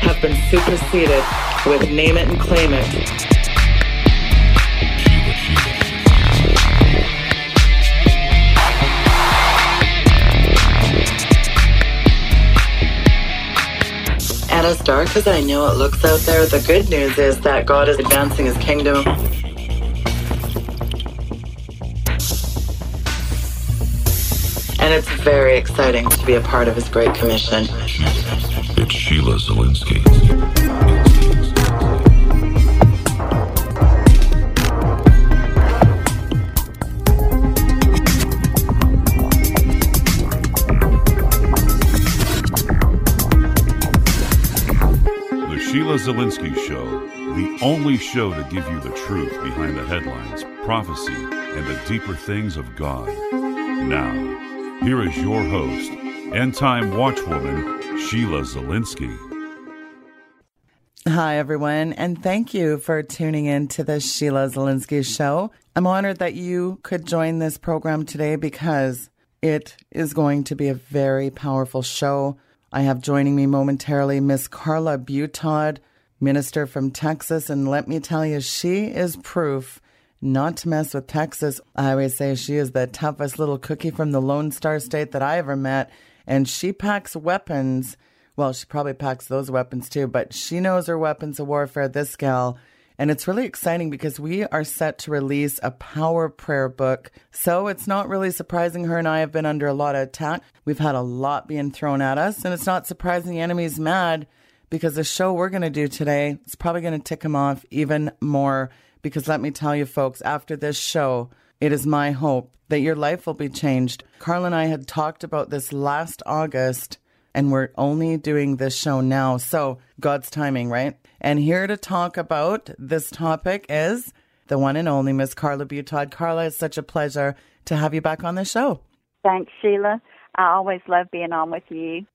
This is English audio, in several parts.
have been superseded with name it and claim it. And as dark as I know it looks out there, the good news is that God is advancing his kingdom. And it's very exciting to be a part of his great commission. Zilinsky. The Sheila Zilinsky Show, the only show to give you the truth behind the headlines, prophecy, and the deeper things of God. Now, here is your host, end time watchwoman, Sheila Zilinsky. Hi, everyone, and thank you for tuning in to the Sheila Zilinsky Show. I'm honored that you could join this program today because it is going to be a very powerful show. I have joining me momentarily Miss Carla Butaud, minister from Texas, and let me tell you, she is proof not to mess with Texas. I always say she is the toughest little cookie from the Lone Star State that I ever met, and she packs weapons. Well, she probably packs those weapons too, but she knows her weapons of warfare, this gal. And it's really exciting because we are set to release a power prayer book. So it's not really surprising her and I have been under a lot of attack. We've had a lot being thrown at us, and it's not surprising the enemy's mad because the show we're going to do today is probably going to tick him off even more. Because let me tell you, folks, after this show, it is my hope that your life will be changed. Carl and I had talked about this last August, and we're only doing this show now. So, God's timing, right? And here to talk about this topic is the one and only Miss Carla Butaud. Carla, it's such a pleasure to have you back on the show. Thanks, Sheila. I always love being on with you.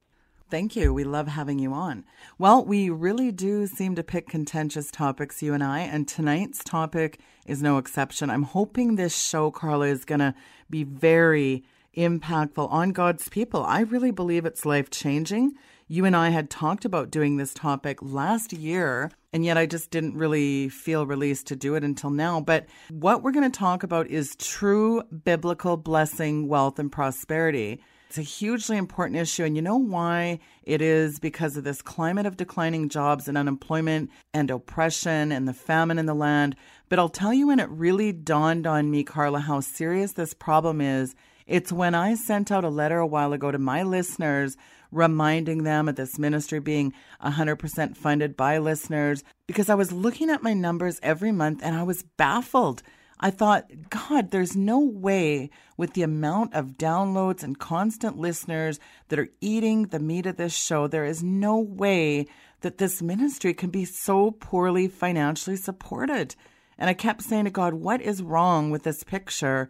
Thank you. We love having you on. Well, we really do seem to pick contentious topics, you and I, and tonight's topic is no exception. I'm hoping this show, Carla, is going to be very impactful on God's people. I really believe it's life changing. You and I had talked about doing this topic last year, and yet I just didn't really feel released to do it until now. But what we're going to talk about is true biblical blessing, wealth, and prosperity. It's a hugely important issue. And you know why it is? Because of this climate of declining jobs and unemployment and oppression and the famine in the land. But I'll tell you when it really dawned on me, Carla, how serious this problem is. It's when I sent out a letter a while ago to my listeners reminding them of this ministry being 100% funded by listeners because I was looking at my numbers every month and I was baffled. I thought, God, there's no way with the amount of downloads and constant listeners that are eating the meat of this show, there is no way that this ministry can be so poorly financially supported. And I kept saying to God, what is wrong with this picture?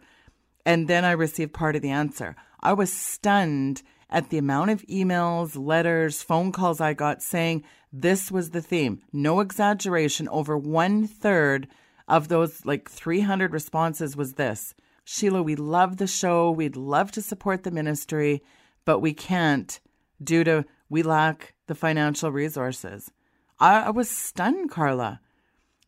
And then I received part of the answer. I was stunned at the amount of emails, letters, phone calls I got saying this was the theme. No exaggeration. Over one third of those like 300 responses was this Sheila, we love the show. We'd love to support the ministry, but we can't due to we lack the financial resources. I, I was stunned, Carla.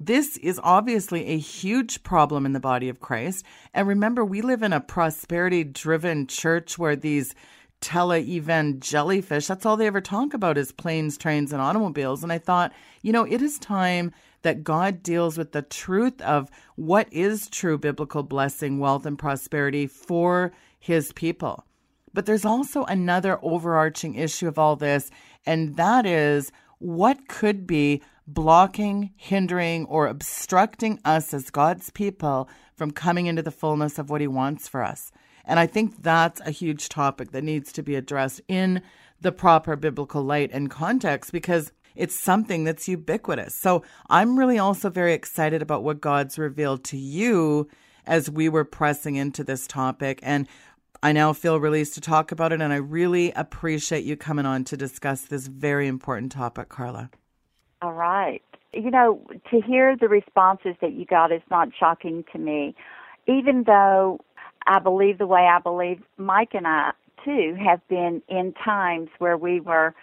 This is obviously a huge problem in the body of Christ. And remember, we live in a prosperity driven church where these tele jellyfish, that's all they ever talk about is planes, trains, and automobiles. And I thought, you know, it is time that God deals with the truth of what is true biblical blessing, wealth, and prosperity for his people. But there's also another overarching issue of all this, and that is what could be blocking, hindering, or obstructing us as God's people from coming into the fullness of what He wants for us. And I think that's a huge topic that needs to be addressed in the proper biblical light and context because it's something that's ubiquitous. So I'm really also very excited about what God's revealed to you as we were pressing into this topic. And I now feel released to talk about it. And I really appreciate you coming on to discuss this very important topic, Carla. All right. You know, to hear the responses that you got is not shocking to me. Even though I believe the way I believe, Mike and I, too, have been in times where we were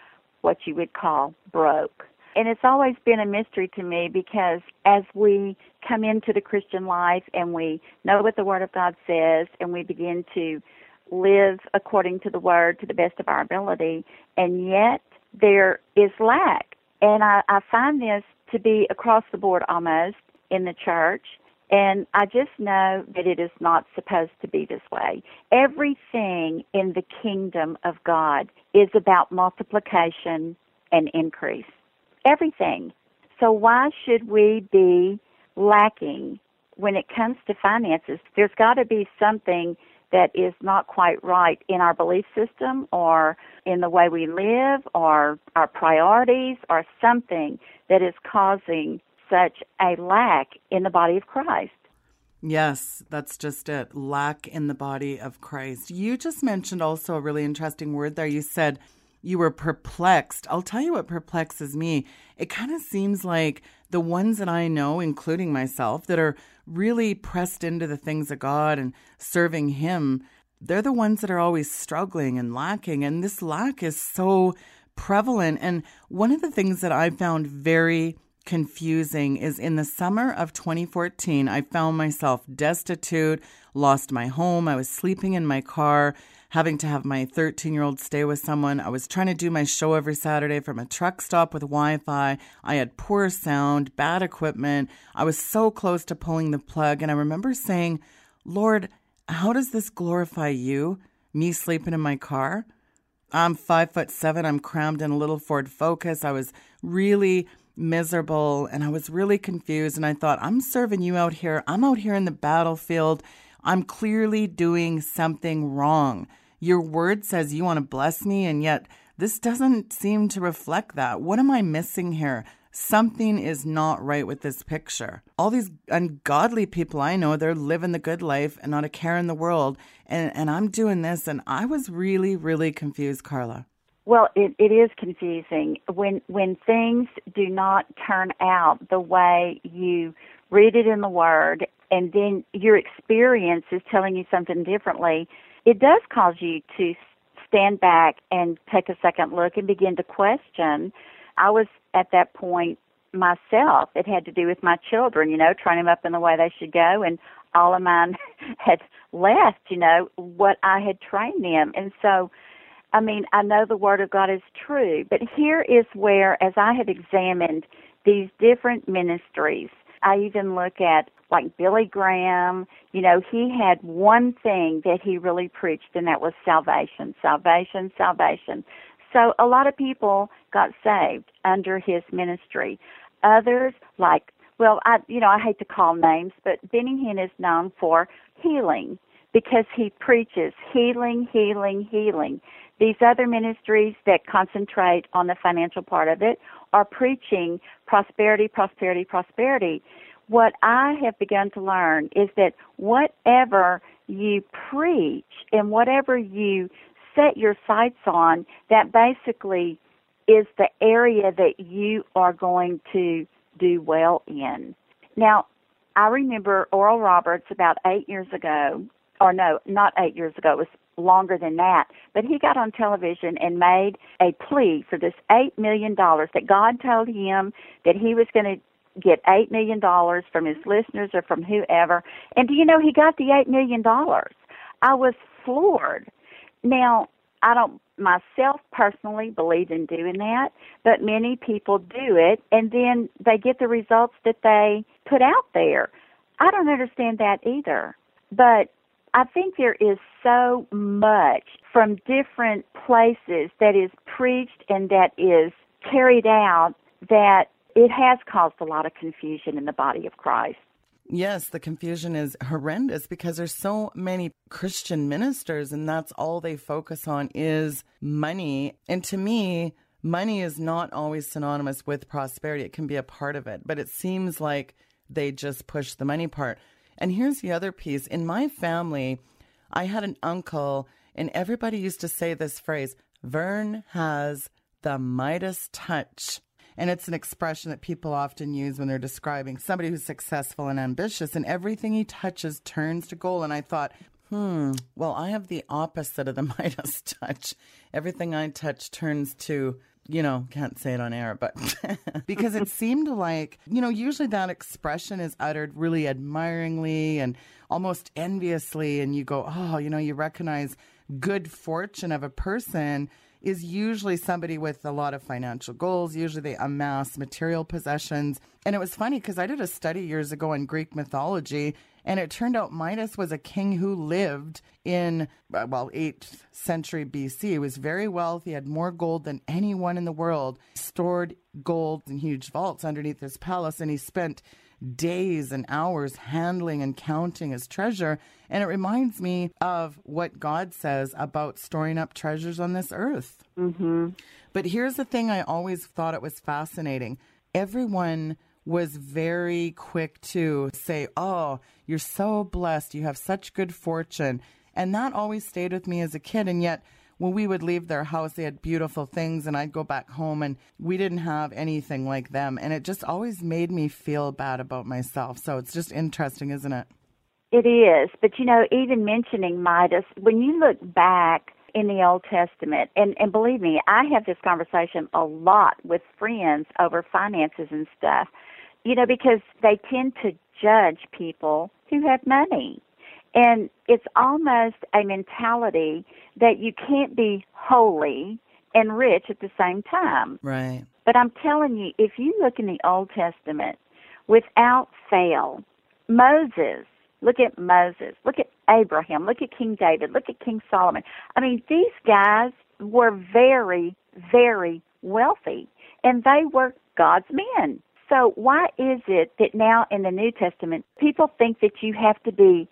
what you would call broke. And it's always been a mystery to me because as we come into the Christian life and we know what the Word of God says and we begin to live according to the Word to the best of our ability, and yet there is lack. And I, I find this to be across the board almost in the church. And I just know that it is not supposed to be this way. Everything in the kingdom of God is about multiplication and increase. Everything. So why should we be lacking when it comes to finances? There's got to be something that is not quite right in our belief system or in the way we live or our priorities or something that is causing such a lack in the body of Christ. Yes, that's just it. Lack in the body of Christ. You just mentioned also a really interesting word there. You said you were perplexed. I'll tell you what perplexes me. It kind of seems like the ones that I know, including myself, that are really pressed into the things of God and serving Him, they're the ones that are always struggling and lacking. And this lack is so prevalent. And one of the things that I found very confusing is in the summer of 2014, I found myself destitute, lost my home, I was sleeping in my car, having to have my 13 year old stay with someone. I was trying to do my show every Saturday from a truck stop with Wi Fi. I had poor sound, bad equipment. I was so close to pulling the plug. And I remember saying, Lord, how does this glorify you? Me sleeping in my car? I'm five foot seven. I'm crammed in a little Ford Focus. I was really miserable and I was really confused. And I thought, I'm serving you out here. I'm out here in the battlefield. I'm clearly doing something wrong. Your word says you want to bless me, and yet this doesn't seem to reflect that. What am I missing here? Something is not right with this picture. All these ungodly people I know, they're living the good life and not a care in the world. And, and I'm doing this, and I was really, really confused, Carla. Well, it, it is confusing when when things do not turn out the way you read it in the Word, and then your experience is telling you something differently. It does cause you to stand back and take a second look and begin to question. I was at that point myself. It had to do with my children, you know, training them up in the way they should go, and all of mine had left, you know, what I had trained them, and so I mean, I know the Word of God is true, but here is where, as I have examined these different ministries, I even look at like Billy Graham, you know, he had one thing that he really preached, and that was salvation, salvation, salvation. So a lot of people got saved under his ministry. Others, like, well, I, you know, I hate to call names, but Benny Hinn is known for healing because he preaches healing, healing, healing. These other ministries that concentrate on the financial part of it are preaching prosperity, prosperity, prosperity. What I have begun to learn is that whatever you preach and whatever you set your sights on, that basically is the area that you are going to do well in. Now, I remember Oral Roberts about eight years ago, or no, not eight years ago, it was longer than that. But he got on television and made a plea for this $8 million that God told him that he was going to get $8 million from his listeners or from whoever. And do you know he got the $8 million? I was floored. Now, I don't myself personally believe in doing that, but many people do it and then they get the results that they put out there. I don't understand that either. But I think there is so much from different places that is preached and that is carried out that it has caused a lot of confusion in the body of Christ. Yes, the confusion is horrendous because there's so many Christian ministers and that's all they focus on is money. And to me, money is not always synonymous with prosperity. It can be a part of it, but it seems like they just push the money part. And here's the other piece. In my family, I had an uncle, and everybody used to say this phrase Vern has the Midas touch. And it's an expression that people often use when they're describing somebody who's successful and ambitious, and everything he touches turns to gold. And I thought, hmm, well, I have the opposite of the Midas touch. Everything I touch turns to you know, can't say it on air, but because it seemed like, you know, usually that expression is uttered really admiringly and almost enviously. And you go, oh, you know, you recognize good fortune of a person is usually somebody with a lot of financial goals. Usually they amass material possessions. And it was funny because I did a study years ago on Greek mythology, and it turned out Midas was a king who lived in, uh, well, 8th century BC. He was very wealthy, He had more gold than anyone in the world, stored gold in huge vaults underneath his palace, and he spent days and hours handling and counting his treasure. And it reminds me of what God says about storing up treasures on this earth. Mm-hmm. But here's the thing I always thought it was fascinating. Everyone was very quick to say, Oh, you're so blessed. You have such good fortune. And that always stayed with me as a kid. And yet, when we would leave their house, they had beautiful things, and I'd go back home and we didn't have anything like them. And it just always made me feel bad about myself. So it's just interesting, isn't it? It is. But you know, even mentioning Midas, when you look back in the Old Testament, and, and believe me, I have this conversation a lot with friends over finances and stuff, you know, because they tend to judge people who have money. And it's almost a mentality that you can't be holy and rich at the same time. Right. But I'm telling you, if you look in the Old Testament, without fail, Moses, look at Moses, look at Abraham, look at King David, look at King Solomon. I mean, these guys were very, very wealthy, and they were God's men. So, why is it that now in the New Testament, people think that you have to be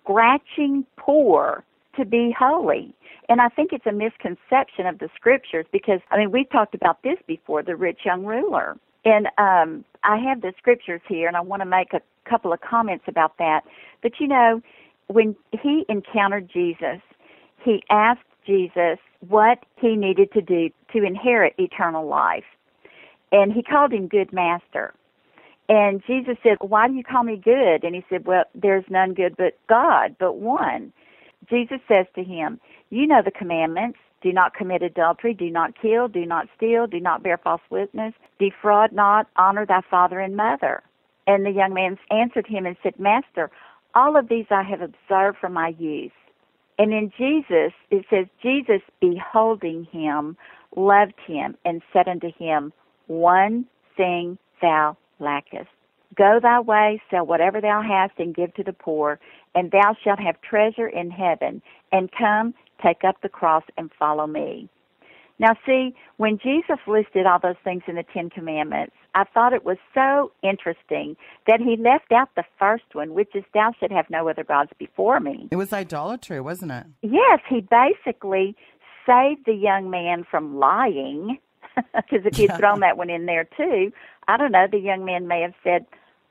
scratching poor to be holy. And I think it's a misconception of the scriptures because, I mean, we've talked about this before the rich young ruler. And um, I have the scriptures here, and I want to make a couple of comments about that. But you know, when he encountered Jesus, he asked Jesus what he needed to do to inherit eternal life. And he called him good master. And Jesus said, Why do you call me good? And he said, Well, there's none good but God, but one. Jesus says to him, You know the commandments. Do not commit adultery, do not kill, do not steal, do not bear false witness, defraud not, honor thy father and mother. And the young man answered him and said, Master, all of these I have observed from my youth. And in Jesus, it says, Jesus, beholding him, loved him, and said unto him, One thing thou lackest. Go thy way, sell whatever thou hast, and give to the poor, and thou shalt have treasure in heaven. And come, take up the cross, and follow me. Now, see, when Jesus listed all those things in the Ten Commandments, I thought it was so interesting that he left out the first one, which is, Thou shalt have no other gods before me. It was idolatry, wasn't it? Yes, he basically saved the young man from lying, because if he'd thrown that one in there too, I don't know, the young man may have said,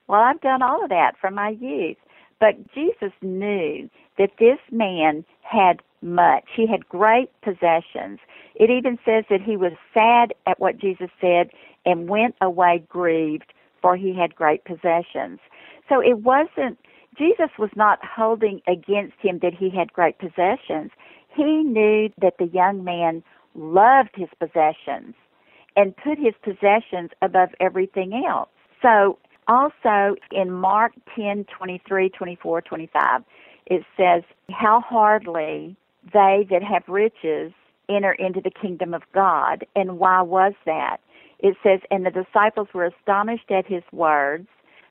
Well, I've done all of that from my youth. But Jesus knew that this man had much. He had great possessions. It even says that he was sad at what Jesus said and went away grieved, for he had great possessions. So it wasn't, Jesus was not holding against him that he had great possessions. He knew that the young man loved his possessions and put his possessions above everything else. So also in Mark 10, 23, 24, 25, it says, How hardly they that have riches enter into the kingdom of God. And why was that? It says, And the disciples were astonished at his words.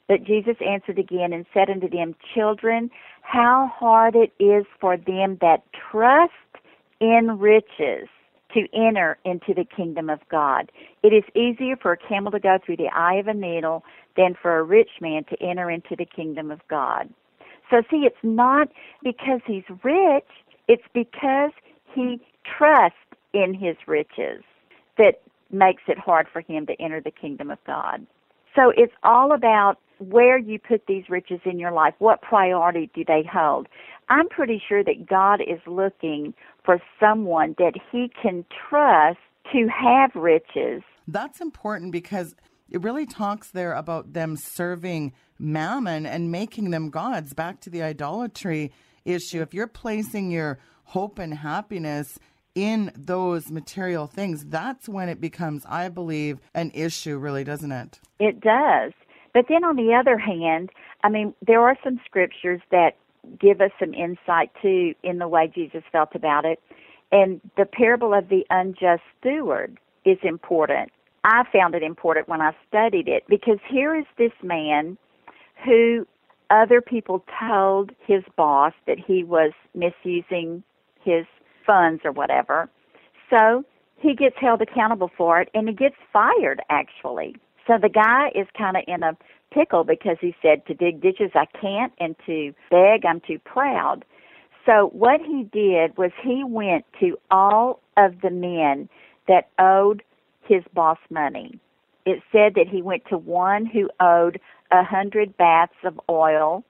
But Jesus answered again and said unto them, Children, how hard it is for them that trust in riches to enter into the kingdom of God. It is easier for a camel to go through the eye of a needle than for a rich man to enter into the kingdom of God. So, see, it's not because he's rich, it's because he trusts in his riches that makes it hard for him to enter the kingdom of God. So it's all about where you put these riches in your life. What priority do they hold? I'm pretty sure that God is looking for someone that he can trust to have riches. That's important because it really talks there about them serving mammon and making them gods. Back to the idolatry issue. If you're placing your hope and happiness in those material things, that's when it becomes, I believe, an issue, really, doesn't it? It does. But then on the other hand, I mean, there are some scriptures that give us some insight too in the way Jesus felt about it. And the parable of the unjust steward is important. I found it important when I studied it because here is this man who other people told his boss that he was misusing his funds or whatever. So he gets held accountable for it and he gets fired actually. So the guy is kind of in a pickle because he said to dig ditches I can't and to beg I'm too proud. So what he did was he went to all of the men that owed his boss money. It said that he went to one who owed a hundred baths of oil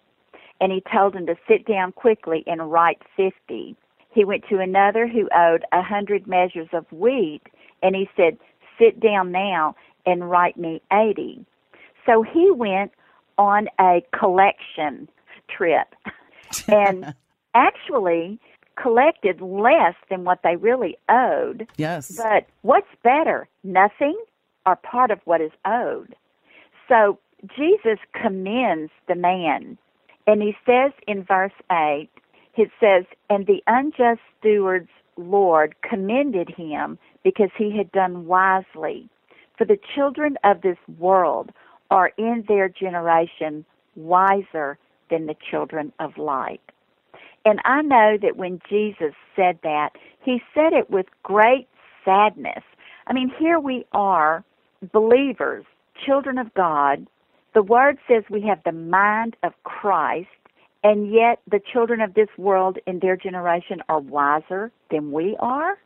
and he told him to sit down quickly and write fifty. He went to another who owed a hundred measures of wheat and he said, Sit down now and write me eighty. So he went on a collection trip and actually collected less than what they really owed. Yes. But what's better, nothing or part of what is owed? So Jesus commends the man. And he says in verse 8, it says, And the unjust steward's Lord commended him because he had done wisely. For the children of this world are in their generation wiser than the children of light. And I know that when Jesus said that, he said it with great sadness. I mean, here we are, believers, children of God. The Word says we have the mind of Christ, and yet the children of this world in their generation are wiser than we are.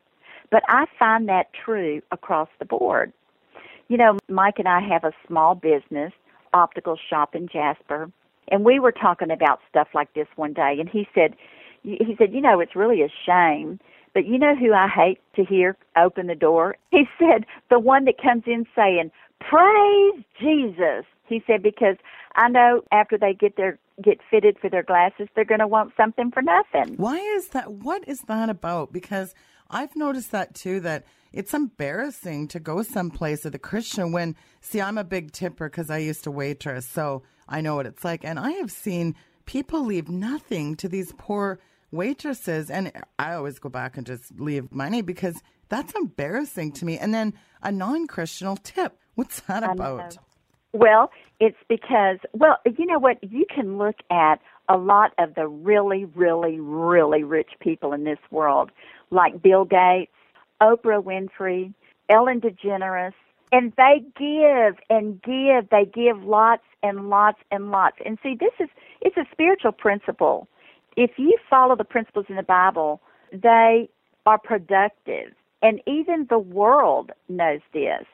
But I find that true across the board. You know, Mike and I have a small business, optical shop in Jasper, and we were talking about stuff like this one day, and he said, he said, you know, it's really a shame, but you know who I hate to hear open the door? He said, the one that comes in saying, "Praise Jesus." He said because I know after they get their get fitted for their glasses, they're going to want something for nothing. Why is that? What is that about? Because I've noticed that too. That it's embarrassing to go someplace as a Christian when, see, I'm a big tipper because I used to waitress, so I know what it's like. And I have seen people leave nothing to these poor waitresses. And I always go back and just leave money because that's embarrassing to me. And then a non Christian tip. What's that about? Well, it's because, well, you know what? You can look at a lot of the really, really, really rich people in this world, like Bill Gates, Oprah Winfrey, Ellen DeGeneres, and they give and give. They give lots and lots and lots. And see, this is it's a spiritual principle. If you follow the principles in the Bible, they are productive. And even the world knows this.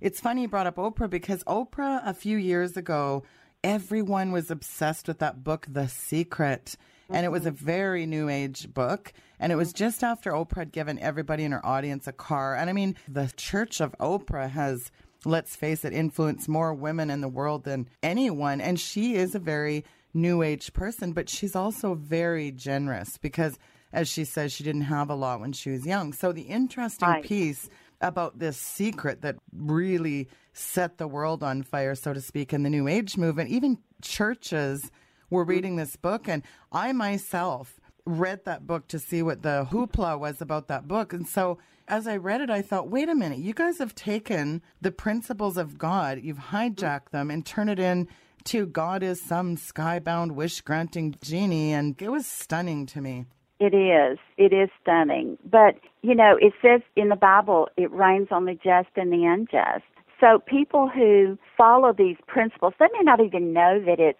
It's funny you brought up Oprah because Oprah, a few years ago, everyone was obsessed with that book, The Secret. And it was a mm-hmm. very new age book. And it was just after Oprah had given everybody in her audience a car. And I mean, the church of Oprah has, let's face it, influenced more women in the world than anyone. And she is a very new age person, but she's also very generous because, as she says, she didn't have a lot when she was young. So the interesting Right. piece about this secret that really set the world on fire, so to speak, in the New Age movement, even churches were mm-hmm. reading this book. And I myself read that book to see what the hoopla was about that book. And so as I read it, I thought, wait a minute, you guys have taken the principles of God, you've mm-hmm. hijacked them and turned it in to God is some skybound wish granting genie. And it was stunning to me. It is. It is stunning. But, you know, it says in the Bible, it rains on the just and the unjust. So people who follow these principles, they may not even know that it's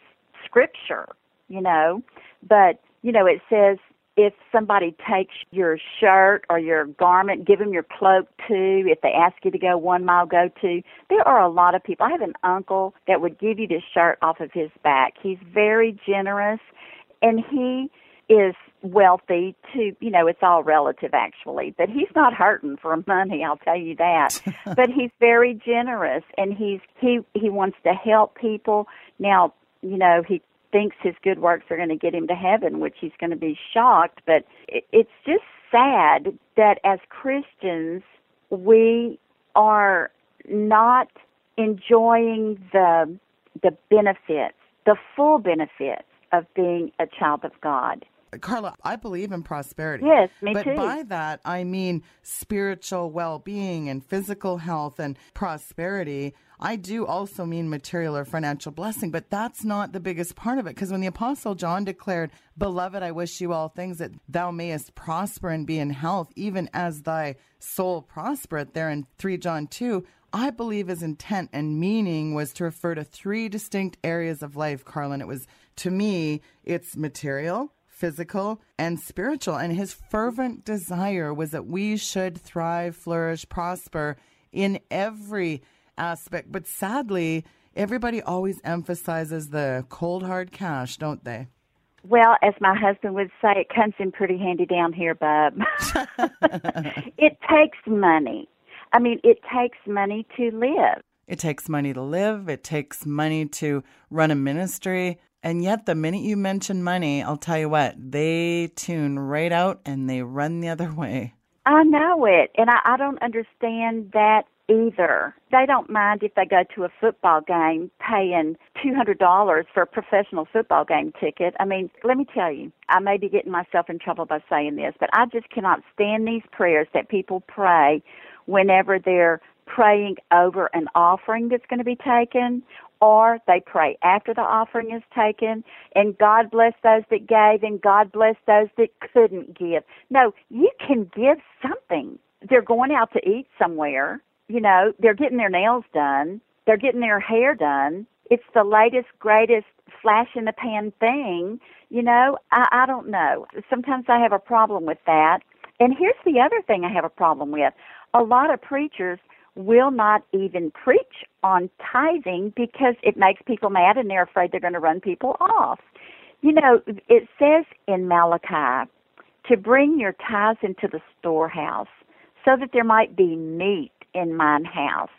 scripture, you know, but, you know, it says if somebody takes your shirt or your garment, give them your cloak too. If they ask you to go one mile, go two. There are a lot of people. I have an uncle that would give you this shirt off of his back. He's very generous, and he is wealthy too. you know it's all relative actually but he's not hurting for money i'll tell you that but he's very generous and he's he he wants to help people now you know he thinks his good works are going to get him to heaven, which he's going to be shocked. But it's just sad that as Christians, we are not enjoying the the benefits, the full benefits of being a child of God. Carla, I believe in prosperity. Yes, me but too. But by that, I mean spiritual well being and physical health and prosperity. I do also mean material or financial blessing, but that's not the biggest part of it. Because when the Apostle John declared, Beloved, I wish you all things that thou mayest prosper and be in health, even as thy soul prospereth, there in 3 John 2, I believe his intent and meaning was to refer to three distinct areas of life, Carlin. It was, to me, it's material, physical, and spiritual. And his fervent desire was that we should thrive, flourish, prosper in every aspect. But sadly, everybody always emphasizes the cold hard cash, don't they? Well, as my husband would say, it comes in pretty handy down here, bub. it takes money. I mean, it takes money to live. It takes money to live. It takes money to run a ministry. And yet, the minute you mention money, I'll tell you what, they tune right out and they run the other way. I know it. And I, I don't understand that either. They don't mind if they go to a football game paying $200 for a professional football game ticket. I mean, let me tell you, I may be getting myself in trouble by saying this, but I just cannot stand these prayers that people pray whenever they're praying over an offering that's going to be taken or they pray after the offering is taken and God bless those that gave and God bless those that couldn't give. No, you can give something. They're going out to eat somewhere you know, they're getting their nails done, they're getting their hair done. It's the latest, greatest flash in the pan thing. You know, I, I don't know. Sometimes I have a problem with that. And here's the other thing I have a problem with. A lot of preachers will not even preach on tithing because it makes people mad and they're afraid they're going to run people off. You know, it says in Malachi to bring your tithes into the storehouse so that there might be meat in mine house.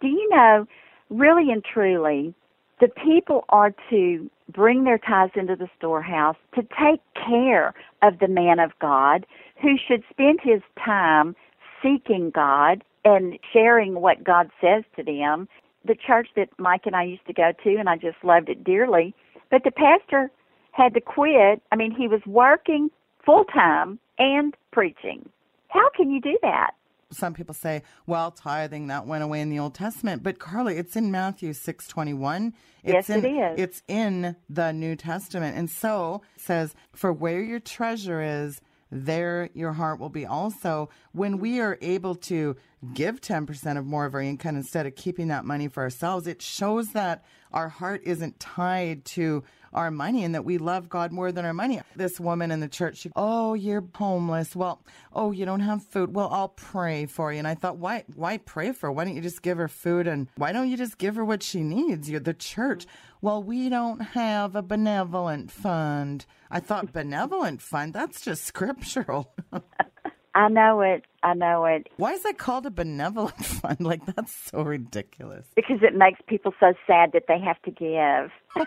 Do you know, really and truly, the people are to bring their tithes into the storehouse to take care of the man of God who should spend his time seeking God and sharing what God says to them. The church that Mike and I used to go to, and I just loved it dearly, but the pastor had to quit. I mean, he was working full time and preaching. How can you do that? some people say, well, tithing that went away in the Old Testament, but Carly, it's in Matthew six twenty one. Yes, in, it is. It's in the New Testament, and so it says, "For where your treasure is, there your heart will be." Also, when we are able to give ten percent of more of our income instead of keeping that money for ourselves, it shows that our heart isn't tied to our money and that we love God more than our money. This woman in the church, she, oh, you're homeless. Well, oh, you don't have food. Well, I'll pray for you. And I thought, why, why pray for her? Why don't you just give her food and why don't you just give her what she needs? You're the church. Well, we don't have a benevolent fund. I thought benevolent fund, that's just scriptural. I know it. I know it. Why is that called a benevolent fund? Like that's so ridiculous. Because it makes people so sad that they have to give.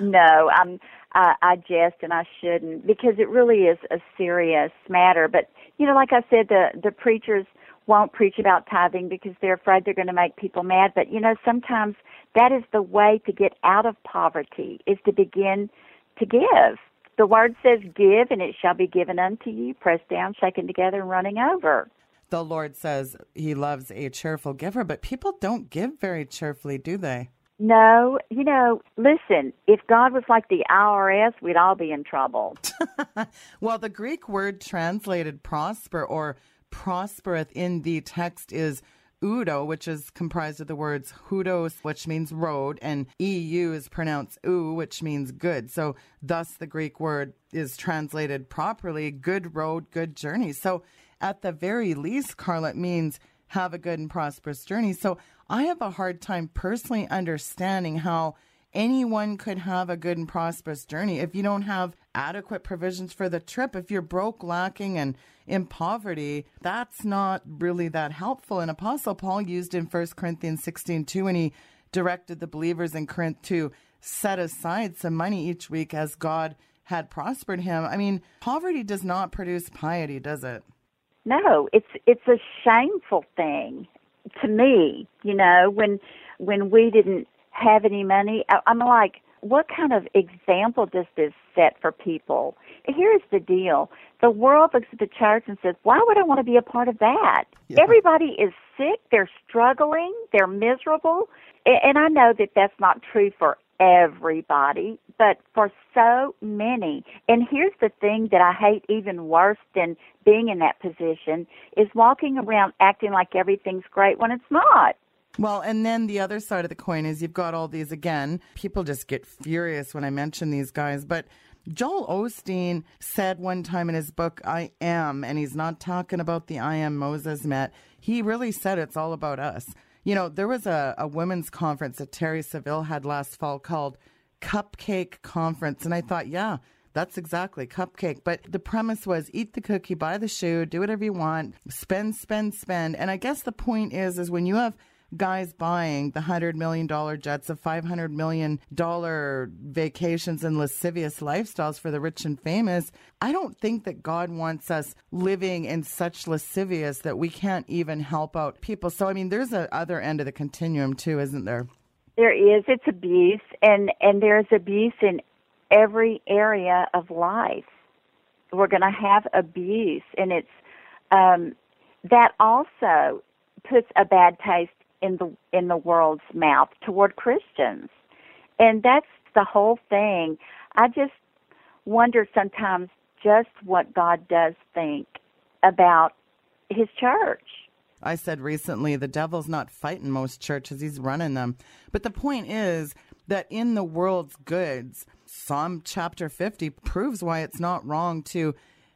No, I'm. I, I jest and I shouldn't because it really is a serious matter. But you know, like I said, the the preachers won't preach about tithing because they're afraid they're going to make people mad. But you know, sometimes that is the way to get out of poverty is to begin to give. The word says, "Give, and it shall be given unto you, pressed down, shaken together, and running over." The Lord says He loves a cheerful giver, but people don't give very cheerfully, do they? No, you know, listen, if God was like the IRS, we'd all be in trouble. well, the Greek word translated prosper or prospereth in the text is Udo, which is comprised of the words Hudos, which means road, and EU is pronounced U, which means good. So, thus the Greek word is translated properly good road, good journey. So, at the very least, Carla, means have a good and prosperous journey. So, I have a hard time personally understanding how anyone could have a good and prosperous journey if you don't have adequate provisions for the trip. If you're broke, lacking, and in poverty, that's not really that helpful. And Apostle Paul used in 1 Corinthians 16 2 when he directed the believers in Corinth to set aside some money each week as God had prospered him. I mean, poverty does not produce piety, does it? No, it's it's a shameful thing to me, you know, when when we didn't have any money. I'm like, what kind of example does this set for people? Here's the deal. The world looks at the church and says, why would I want to be a part of that? Yeah. Everybody is sick, they're struggling, they're miserable. And I know that that's not true for everybody, but for so many. And here's the thing that I hate even worse than being in that position is walking around acting like everything's great when it's not. Well, and then the other side of the coin is you've got all these again. People just get furious when I mention these guys, but Joel Osteen said one time in his book, I Am, and he's not talking about the I Am Moses met. He really said it's all about us. You know, there was a, a women's conference that Terri Savelle had last fall called Cupcake Conference, and I thought, yeah, that's exactly cupcake. But the premise was eat the cookie, buy the shoe, do whatever you want, spend, spend, spend. And I guess the point is, is when you have guys buying the $100 million jets, of $500 million vacations and lascivious lifestyles for the rich and famous, I don't think that God wants us living in such lascivious that we can't even help out people. So, I mean, there's a other end of the continuum, too, isn't there? There is. It's abuse, and, and there's abuse in every area of life. We're going to have abuse, and it's um, that also puts a bad taste in the in the world's mouth toward Christians. And that's the whole thing. I just wonder sometimes just what God does think about his church. I said recently the devil's not fighting most churches, he's running them. But the point is that in the world's goods, Psalm chapter 50 proves why it's not wrong to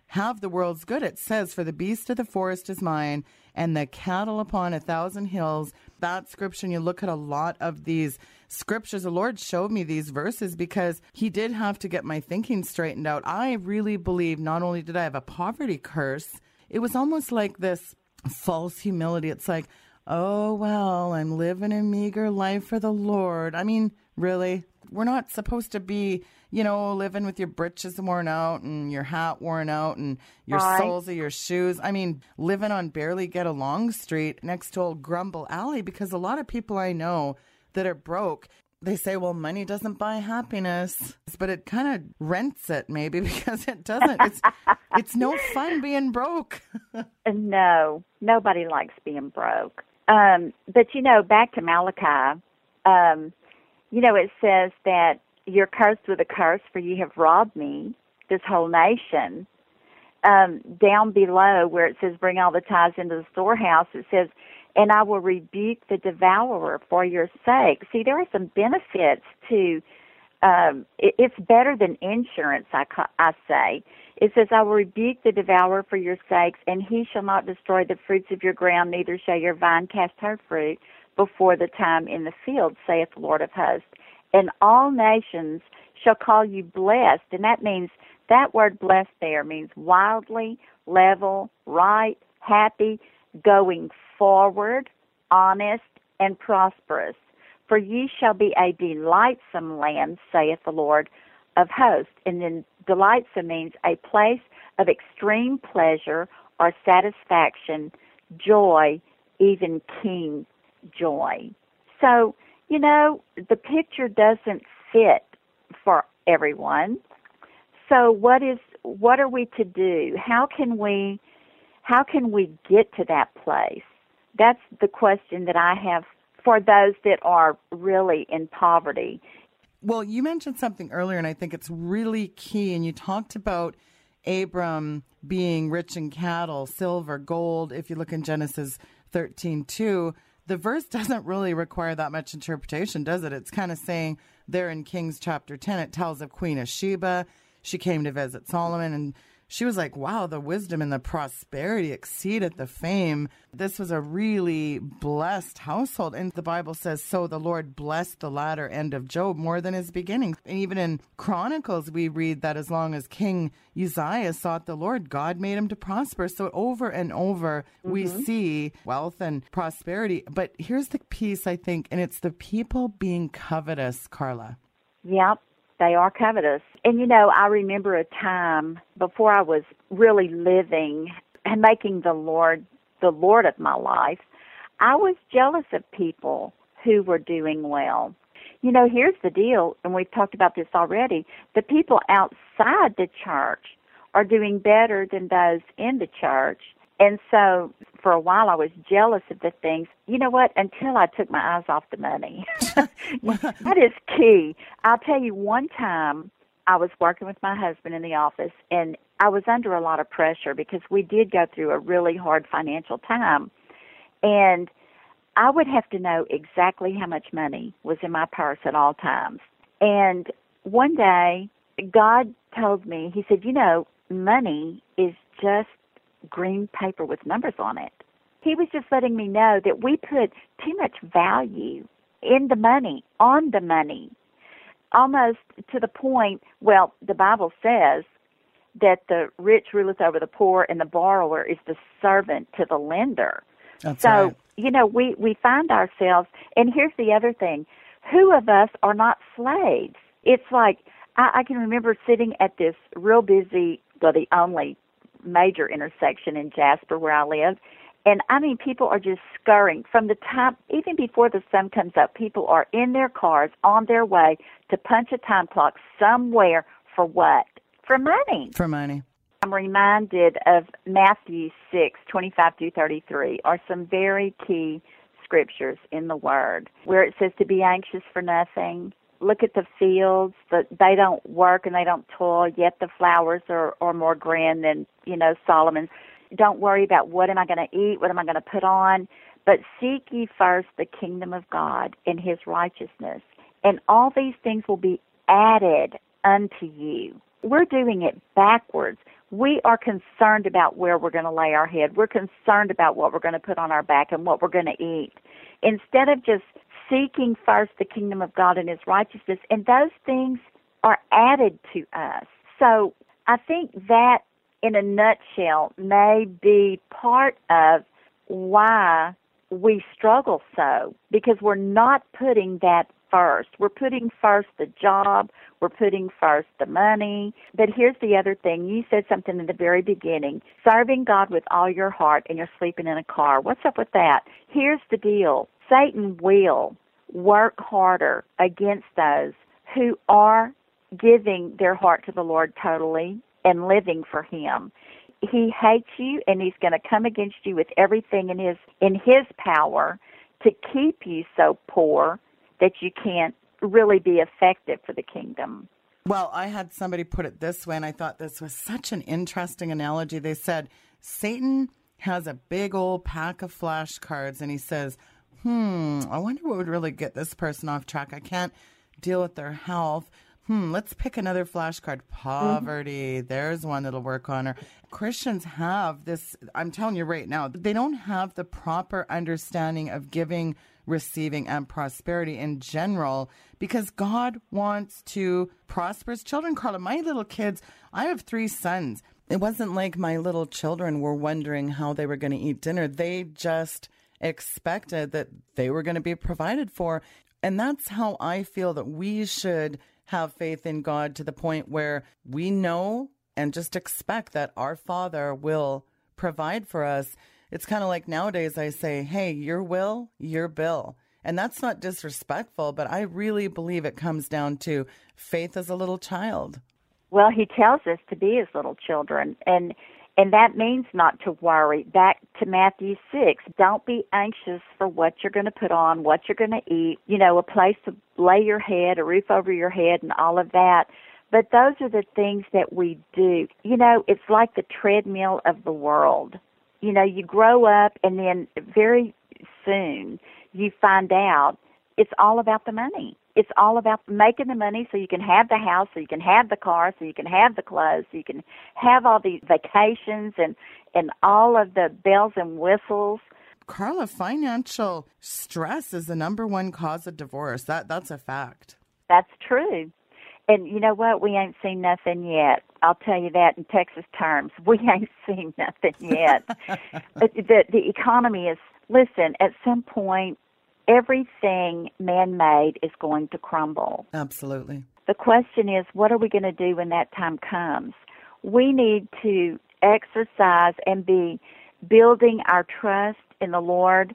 have the world's good. It says, For the beast of the forest is mine, and the cattle upon a thousand hills. That scripture, and you look at a lot of these scriptures. The Lord showed me these verses because He did have to get my thinking straightened out. I really believe not only did I have a poverty curse, it was almost like this false humility. It's like, oh, well, I'm living a meager life for the Lord. I mean, really? We're not supposed to be you know, living with your britches worn out and your hat worn out and your soles of your shoes. I mean, living on barely get along street next to old Grumble Alley because a lot of people I know that are broke they say, well, money doesn't buy happiness, but it kind of rents it maybe because it doesn't. It's, it's no fun being broke. no, nobody likes being broke. Um, but you know, back to Malachi, um, you know, it says that you're cursed with a curse, for you have robbed me, this whole nation. Um, down below where it says, bring all the tithes into the storehouse, it says, and I will rebuke the devourer for your sake. See, there are some benefits to. Um, it, it's better than insurance, I, I say. It says, I will rebuke the devourer for your sakes, and he shall not destroy the fruits of your ground, neither shall your vine cast her fruit before the time in the field, saith the Lord of hosts and all nations shall call you blessed. And that means that word blessed there means wildly, level, right, happy, going forward, honest, and prosperous. For ye shall be a delightsome land, saith the Lord of hosts. And then delightsome means a place of extreme pleasure or satisfaction, joy, even keen joy. So you know, the picture doesn't fit for everyone. So what is what are we to do? How can we how can we get to that place? That's the question that I have for those that are really in poverty. Well, you mentioned something earlier and I think it's really key and you talked about Abram being rich in cattle, silver, gold. If you look in Genesis 13 2, the verse doesn't really require that much interpretation, does it? It's kind of saying there in Kings chapter 10, it tells of Queen of Sheba. She came to visit Solomon and she was like, wow, the wisdom and the prosperity exceeded the fame. This was a really blessed household. And the Bible says, so the Lord blessed the latter end of Job more than his beginning. And even in Chronicles, we read that as long as King Uzziah sought the Lord, God made him to prosper. So over and over, mm-hmm. we see wealth and prosperity. But here's the piece, I think, and it's the people being covetous, Carla. Yep. They are covetous. And you know, I remember a time before I was really living and making the Lord the Lord of my life, I was jealous of people who were doing well. You know, here's the deal, and we've talked about this already. The people outside the church are doing better than those in the church. And so for a while I was jealous of the things. You know what? Until I took my eyes off the money. that is key. I'll tell you one time I was working with my husband in the office and I was under a lot of pressure because we did go through a really hard financial time. And I would have to know exactly how much money was in my purse at all times. And one day, God told me, He said, You know, money is just green paper with numbers on it. He was just letting me know that we put too much value in the money, on the money, almost to the point, well, the Bible says that the rich ruleth over the poor and the borrower is the servant to the lender. That's so, right. you know, we, we find ourselves, and here's the other thing who of us are not slaves? It's like, I, I can remember sitting at this real busy, well, the only major intersection in Jasper where I live. And I mean, people are just scurrying from the time, even before the sun comes up, people are in their cars on their way to punch a time clock somewhere for what? For money. For money. I'm reminded of Matthew 6, 25 through 33, are some very key scriptures in the Word where it says to be anxious for nothing, look at the fields that they don't work and they don't toil yet the flowers are, are more grand than you know solomon's don't worry about what am i going to eat what am i going to put on but seek ye first the kingdom of god and his righteousness and all these things will be added unto you. We're doing it backwards. We are concerned about where we're going to lay our head. We're concerned about what we're going to put on our back and what we're going to eat. Instead of just seeking first the kingdom of God and his righteousness, and those things are added to us. So I think that, in a nutshell, may be part of why we struggle so because we're not putting that first. We're putting first the job, we're putting first the money. But here's the other thing you said something in the very beginning serving God with all your heart and you're sleeping in a car. What's up with that? Here's the deal Satan will work harder against those who are giving their heart to the Lord totally and living for him. He hates you and he's going to come against you with everything in his in his power to keep you so poor that you can't really be effective for the kingdom. Well, I had somebody put it this way and I thought this was such an interesting analogy. They said Satan has a big old pack of flashcards and he says, hmm, I wonder what would really get this person off track. I can't deal with their health. Hmm, let's pick another flashcard. Poverty. Mm-hmm. There's one that'll work on her. Christians have this, I'm telling you right now, they don't have the proper understanding of giving, receiving, and prosperity in general because God wants to prosper his children. Carla, my little kids, I have three sons. It wasn't like my little children were wondering how they were going to eat dinner. They just expected that they were going to be provided for. And that's how I feel that we should have faith in God to the point where we know and just expect that our Father will provide for us. It's kind of like nowadays I say, hey, your will, your bill. And that's not disrespectful, but I really believe it comes down to faith as a little child. Well, he tells us to be as little children. And and that means not to worry. Back to Matthew 6. Don't be anxious for what you're going to put on, what you're going to eat, you know, a place to lay your head, a roof over your head, and all of that. But those are the things that we do. You know, it's like the treadmill of the world. You know, you grow up and then very soon you find out it's all about the money. It's all about making the money so you can have the house, so you can have the car, so you can have the clothes, so you can have all these vacations and and all of the bells and whistles. Carla, financial stress is the number one cause of divorce. That that's a fact. That's true. And you know what? We ain't seen nothing yet. I'll tell you that in Texas terms. We ain't seen nothing yet. the the economy is listen, at some point everything man made is going to crumble. Absolutely. The question is what are we going to do when that time comes? We need to exercise and be building our trust in the Lord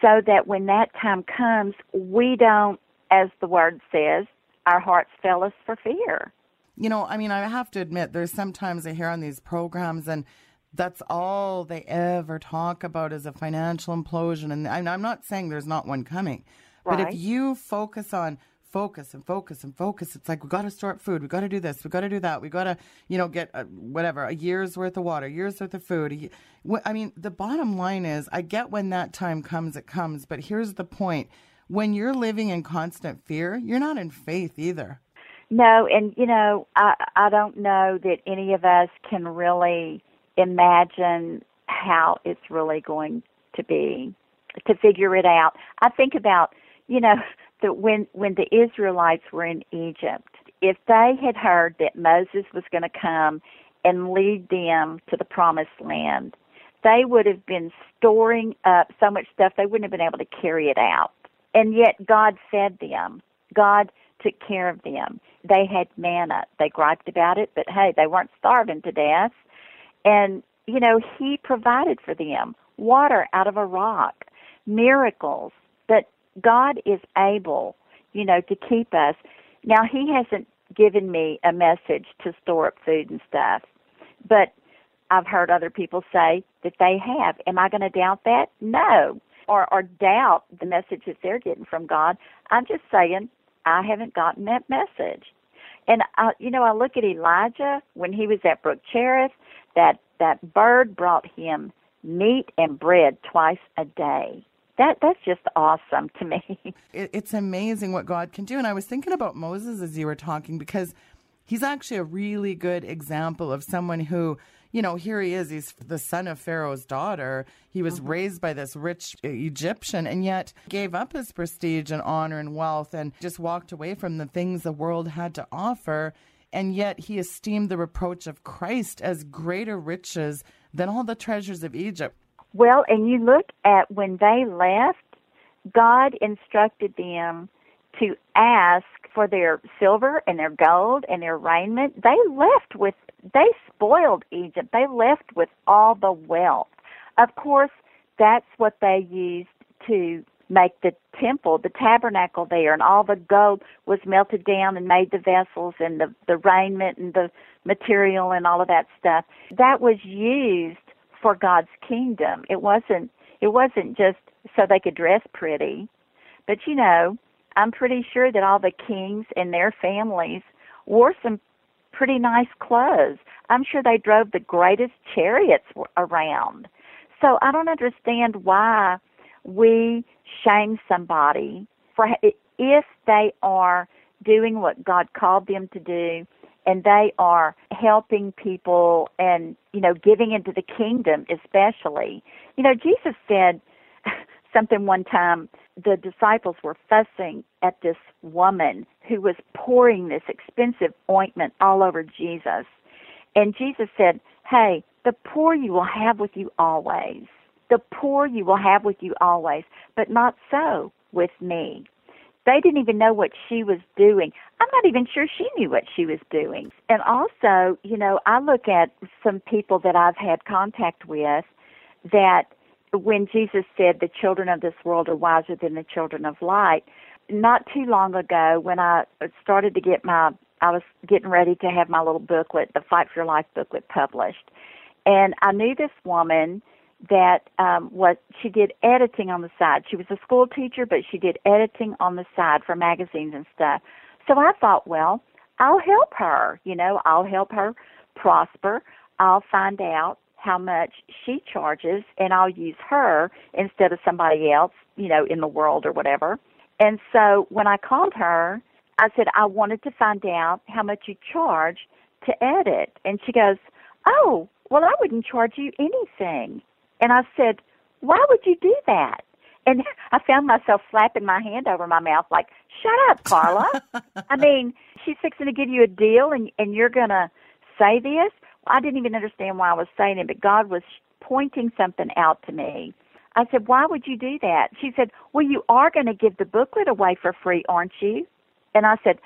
so that when that time comes, we don't, as the word says, our hearts fail us for fear. You know, I mean, I have to admit, there's sometimes I hear on these programs, and that's all they ever talk about is a financial implosion. And I'm not saying there's not one coming, right. but if you focus on focus and focus and focus, it's like we got to store up food, we got to do this, we got to do that, we got to, you know, get a, whatever a year's worth of water, year's worth of food. I mean, the bottom line is, I get when that time comes, it comes. But here's the point: when you're living in constant fear, you're not in faith either. No, and you know, I I don't know that any of us can really imagine how it's really going to be to figure it out. I think about, you know, that when when the Israelites were in Egypt, if they had heard that Moses was going to come and lead them to the promised land, they would have been storing up so much stuff they wouldn't have been able to carry it out. And yet God fed them. God took care of them. They had manna. They griped about it, but hey, they weren't starving to death. And, you know, He provided for them water out of a rock, miracles. But God is able, you know, to keep us. Now, He hasn't given me a message to store up food and stuff, but I've heard other people say that they have. Am I going to doubt that? No. Or, or doubt the message that they're getting from God. I'm just saying I haven't gotten that message. And I, you know, I look at Elijah when he was at Brook Cherith that that bird brought him meat and bread twice a day. That that's just awesome to me. It, it's amazing what God can do. And I was thinking about Moses as you were talking because he's actually a really good example of someone who, you know, here he is. He's the son of Pharaoh's daughter. He was mm-hmm. raised by this rich Egyptian and yet gave up his prestige and honor and wealth and just walked away from the things the world had to offer and yet he esteemed the reproach of Christ as greater riches than all the treasures of Egypt. Well, and you look at when they left, God instructed them to ask for their silver and their gold and their raiment. They left with, they spoiled Egypt. They left with all the wealth. Of course, that's what they used to make the temple, the tabernacle there, and all the gold was melted down and made the vessels and the, the raiment and the material and all of that stuff. That was used for God's kingdom. It wasn't it wasn't just so they could dress pretty. But you know, I'm pretty sure that all the kings and their families wore some pretty nice clothes. I'm sure they drove the greatest chariots around. So I don't understand why we shame somebody for if they are doing what God called them to do and they are helping people and you know giving into the kingdom especially. You know jesus said something one time the disciples were fussing at this woman who was pouring this expensive ointment all over jesus. And jesus said hey the poor you will have with you always the poor you will have with you always, but not so with me. They didn't even know what she was doing. I'm not even sure she knew what she was doing. And also, you know, I look at some people that I've had contact with that when Jesus said the children of this world are wiser than the children of light, not too long ago when I started to get my I was getting ready to have my little booklet, the Fight for Your Life booklet published. And I knew this woman that um, was she did editing on the side. She was a school teacher, but she did editing on the side for magazines and stuff. So I thought, well, I'll help her. You know, I'll help her prosper. I'll find out how much she charges and I'll use her instead of somebody else, you know, in the world or whatever. And so when I called her, I said, I wanted to find out how much you charge to edit. And she goes, Oh, well, I wouldn't charge you anything. And I said, Why would you do that? And I found myself slapping my hand over my mouth, like, Shut up, Carla. I mean, she's fixing to give you a deal and, and you're going to say this. I didn't even understand why I was saying it, but God was pointing something out to me. I said, Why would you do that? She said, Well, you are going to give the booklet away for free, aren't you? And I said,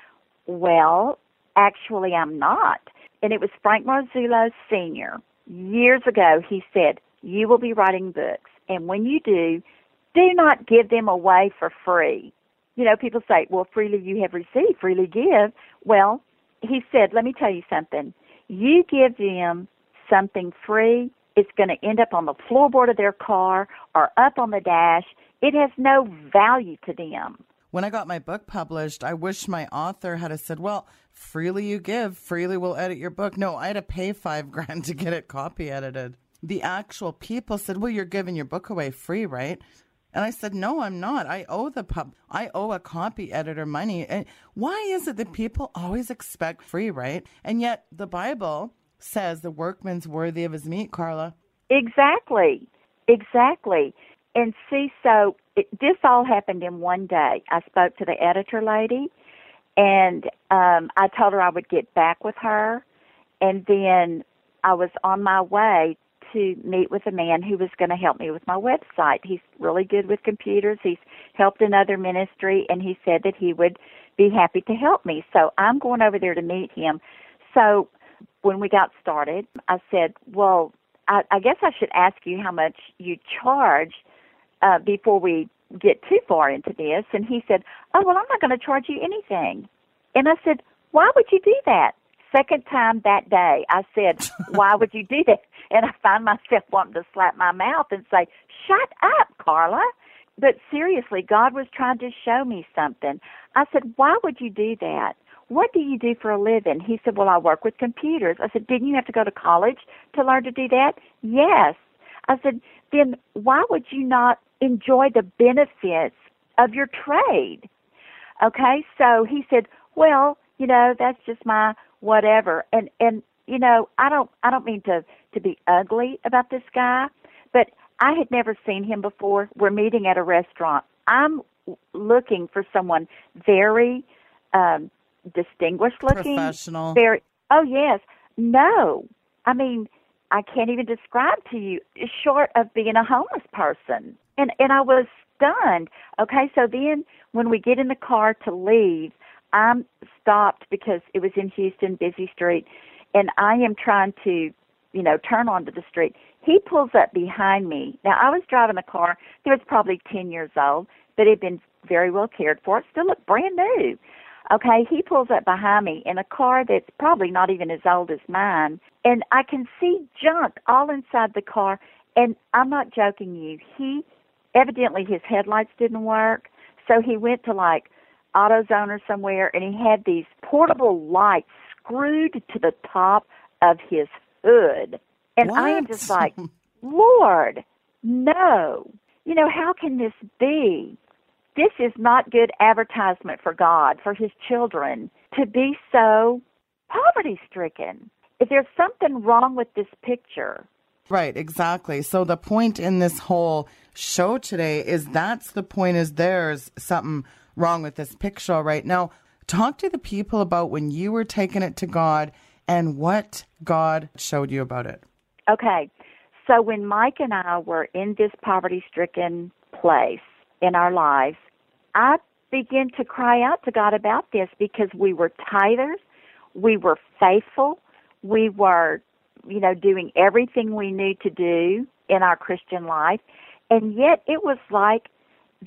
Well, actually, I'm not. And it was Frank Marzullo Sr. Years ago, he said, You will be writing books. And when you do, do not give them away for free. You know, people say, Well, freely you have received, freely give. Well, he said, Let me tell you something you give them something free, it's going to end up on the floorboard of their car or up on the dash. It has no value to them. When I got my book published, I wish my author had said, "Well, freely you give, freely we'll edit your book." No, I had to pay 5 grand to get it copy edited. The actual people said, "Well, you're giving your book away free, right?" And I said, "No, I'm not. I owe the pub I owe a copy editor money." And why is it that people always expect free, right? And yet the Bible says the workman's worthy of his meat, Carla. Exactly. Exactly. And see, so it, this all happened in one day. I spoke to the editor lady, and um, I told her I would get back with her, and then I was on my way to meet with a man who was going to help me with my website. He's really good with computers. He's helped another ministry, and he said that he would be happy to help me. So I'm going over there to meet him. So when we got started, I said, "Well, I, I guess I should ask you how much you charge uh, before we get too far into this." And he said, "Oh, well, I'm not going to charge you anything." And I said, "Why would you do that?" Second time that day, I said, "Why would you do that?" And I find myself wanting to slap my mouth and say, "Shut up, Carla." But seriously, God was trying to show me something. I said, "Why would you do that?" what do you do for a living? He said, well, I work with computers. I said, didn't you have to go to college to learn to do that? Yes. I said, then why would you not enjoy the benefits of your trade? Okay, so he said, well, you know, that's just my whatever. And and you know, I don't I don't mean to to be ugly about this guy, but I had never seen him before. We're meeting at a restaurant. I'm looking for someone very um distinguished looking, professional. Very. Oh yes. No. I mean, I can't even describe to you short of being a homeless person. And and I was stunned. Okay, so then when we get in the car to leave, I'm stopped because it was in Houston, busy street, and I am trying to, you know, turn onto the street. He pulls up behind me. Now I was driving a car that was probably ten years old, but it had been very well cared for. It still looked brand new. Okay, he pulls up behind me in a car that's probably not even as old as mine, and I can see junk all inside the car. And I'm not joking you. He evidently his headlights didn't work, so he went to like AutoZone or somewhere, and he had these portable lights screwed to the top of his hood. And what? I am just like, Lord, no. You know, how can this be? this is not good advertisement for God, for his children, to be so poverty stricken. If there's something wrong with this picture. Right, exactly. So the point in this whole show today is that's the point is there's something wrong with this picture right now. Talk to the people about when you were taking it to God and what God showed you about it. Okay. So when Mike and I were in this poverty stricken place in our lives, I began to cry out to God about this because we were tithers, we were faithful, we were, you know, doing everything we knew to do in our Christian life, and yet it was like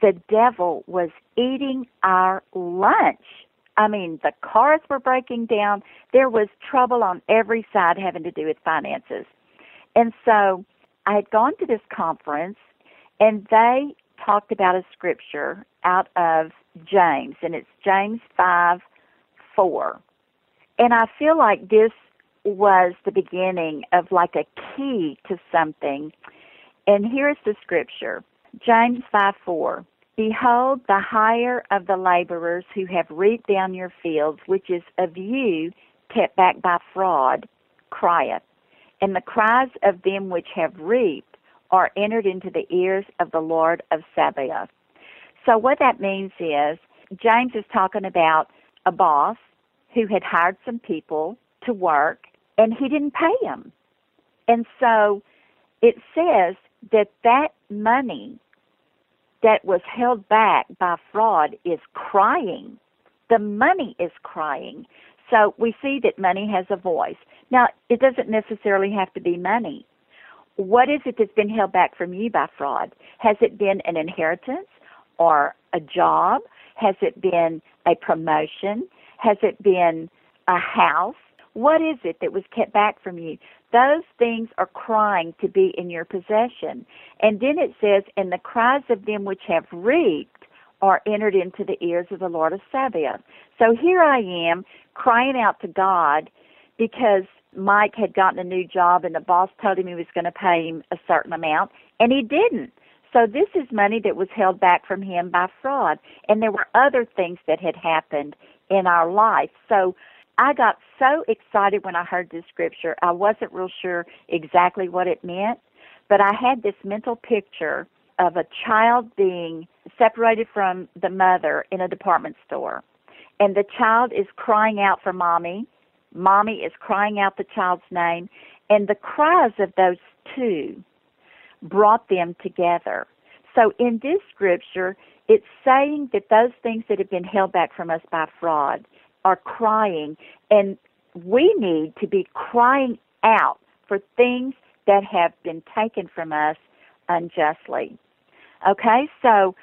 the devil was eating our lunch. I mean, the cars were breaking down. There was trouble on every side having to do with finances. And so I had gone to this conference, and they talked about a scripture out of James, and it's James 5 4. And I feel like this was the beginning of like a key to something. And here's the scripture James 5 4. Behold, the hire of the laborers who have reaped down your fields, which is of you kept back by fraud, crieth. And the cries of them which have reaped are entered into the ears of the Lord of Sabaoth. So what that means is James is talking about a boss who had hired some people to work and he didn't pay them. And so it says that that money that was held back by fraud is crying. The money is crying. So we see that money has a voice. Now, it doesn't necessarily have to be money. What is it that's been held back from you by fraud? Has it been an inheritance or a job? Has it been a promotion? Has it been a house? What is it that was kept back from you? Those things are crying to be in your possession. And then it says, And the cries of them which have reaped are entered into the ears of the Lord of Sabaoth. So here I am crying out to God because Mike had gotten a new job and the boss told him he was going to pay him a certain amount and he didn't. So this is money that was held back from him by fraud. And there were other things that had happened in our life. So I got so excited when I heard this scripture. I wasn't real sure exactly what it meant, but I had this mental picture of a child being separated from the mother in a department store. And the child is crying out for mommy. Mommy is crying out the child's name. And the cries of those two brought them together. So in this scripture, it's saying that those things that have been held back from us by fraud are crying, and we need to be crying out for things that have been taken from us unjustly. Okay, so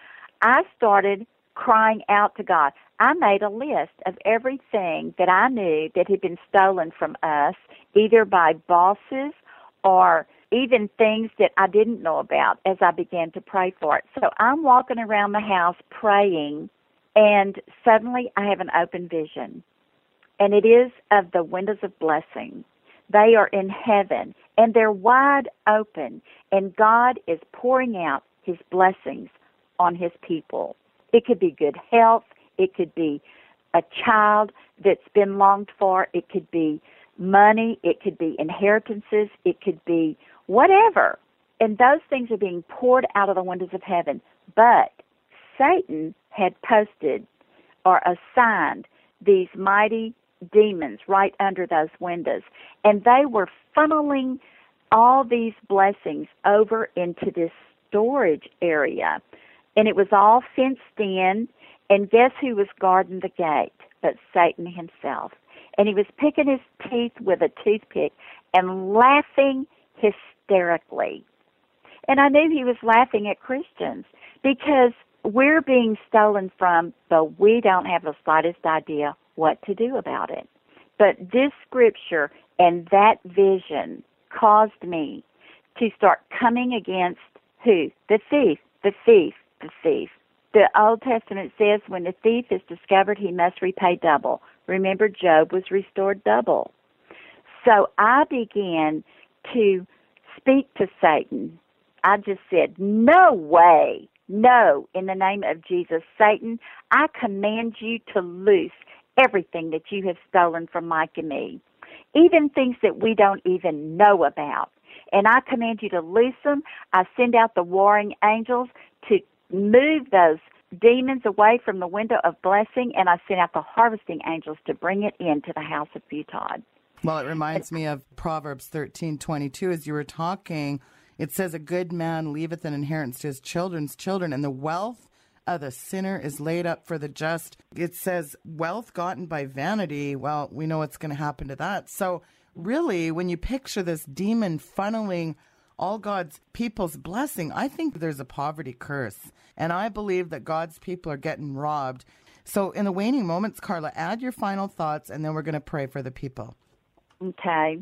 I started crying out to God. I made a list of everything that I knew that had been stolen from us, either by bosses or even things that I didn't know about as I began to pray for it. So I'm walking around the house praying, and suddenly I have an open vision. And it is of the windows of blessing. They are in heaven, and they're wide open, and God is pouring out his blessings on his people. It could be good health, it could be a child that's been longed for, it could be money, it could be inheritances, it could be whatever. And those things are being poured out of the windows of heaven. But Satan had posted or assigned these mighty demons right under those windows. And they were funneling all these blessings over into this storage area. And it was all fenced in. And guess who was guarding the gate? But Satan himself. And he was picking his teeth with a toothpick and laughing hysterically. And I knew he was laughing at Christians because we're being stolen from, but we don't have the slightest idea what to do about it. But this scripture and that vision caused me to start coming against who? The thief, the thief, the thief. The Old Testament says when the thief is discovered, he must repay double. Remember, Job was restored double. So I began to speak to Satan. I just said, No way. No, in the name of Jesus. Satan, I command you to loose everything that you have stolen from Mike and me, even things that we don't even know about. And I command you to loose them. I send out the warring angels to move those demons away from the window of blessing, and I send out the harvesting angels to bring it into the house of Butaud. Well, it reminds me of Proverbs thirteen twenty two. As you were talking, it says, "A good man leaveth an inheritance to his children's children, and the wealth of the sinner is laid up for the just." It says, "Wealth gotten by vanity." Well, we know what's going to happen to that. So, really, when you picture this demon funneling all God's people's blessing, I think there's a poverty curse, and I believe that God's people are getting robbed. So, in the waning moments, Carla, add your final thoughts, and then we're going to pray for the people. Okay.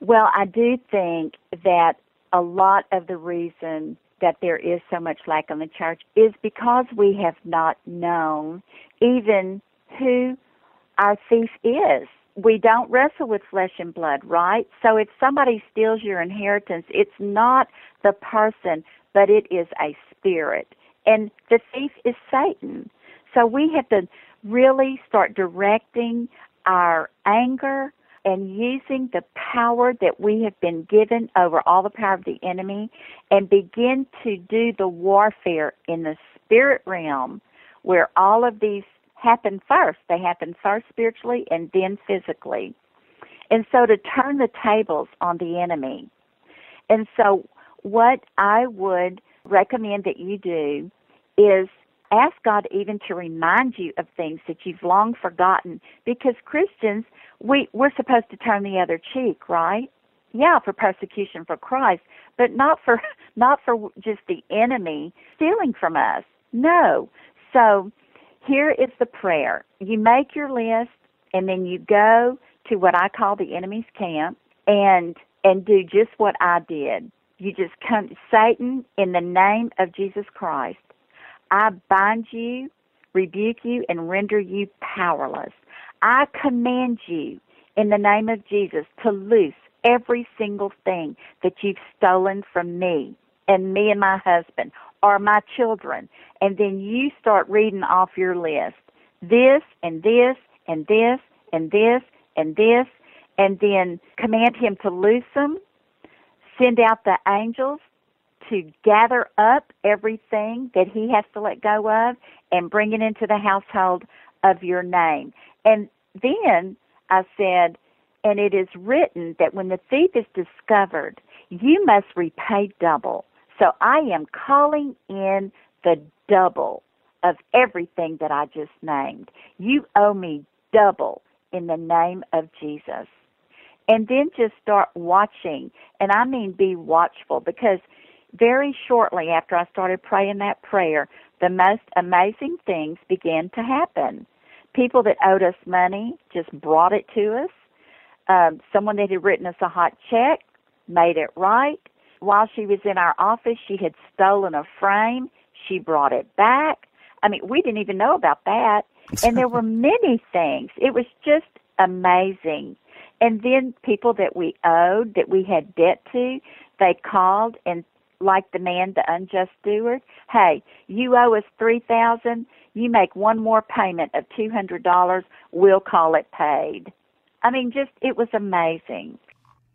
Well, I do think that a lot of the reason that there is so much lack in the church is because we have not known even who our thief is. we don't wrestle with flesh and blood, right? So if somebody steals your inheritance, it's not the person, but it is a spirit. And the thief is Satan. So we have to really start directing our anger and using the power that we have been given over all the power of the enemy and begin to do the warfare in the spirit realm where all of these happen first. They happen first spiritually and then physically. And so to turn the tables on the enemy. And so what I would recommend that you do is ask God even to remind you of things that you've long forgotten because Christians we we're supposed to turn the other cheek, right? Yeah, for persecution for Christ, but not for not for just the enemy stealing from us. No. So here is the prayer. You make your list and then you go to what I call the enemy's camp and and do just what I did. You just come Satan in the name of Jesus Christ. I bind you, rebuke you and render you powerless. I command you in the name of Jesus to loose every single thing that you've stolen from me and me and my husband or my children. And then you start reading off your list this and this and this and this and this, and then command him to loose them, send out the angels to gather up everything that he has to let go of and bring it into the household of your name. And then I said, and it is written that when the thief is discovered, you must repay double. So I am calling in the double of everything that I just named. You owe me double in the name of Jesus. And then just start watching, and I mean be watchful because very shortly after I started praying that prayer, the most amazing things began to happen. People that owed us money just brought it to us. Um, someone that had written us a hot check made it right while she was in our office, she had stolen a frame. She brought it back. I mean, we didn't even know about that. And there were many things. It was just amazing. And then people that we owed, that we had debt to, they called and like the man, the unjust steward, hey, you owe us three thousand. You make one more payment of two hundred dollars. We'll call it paid. I mean, just it was amazing.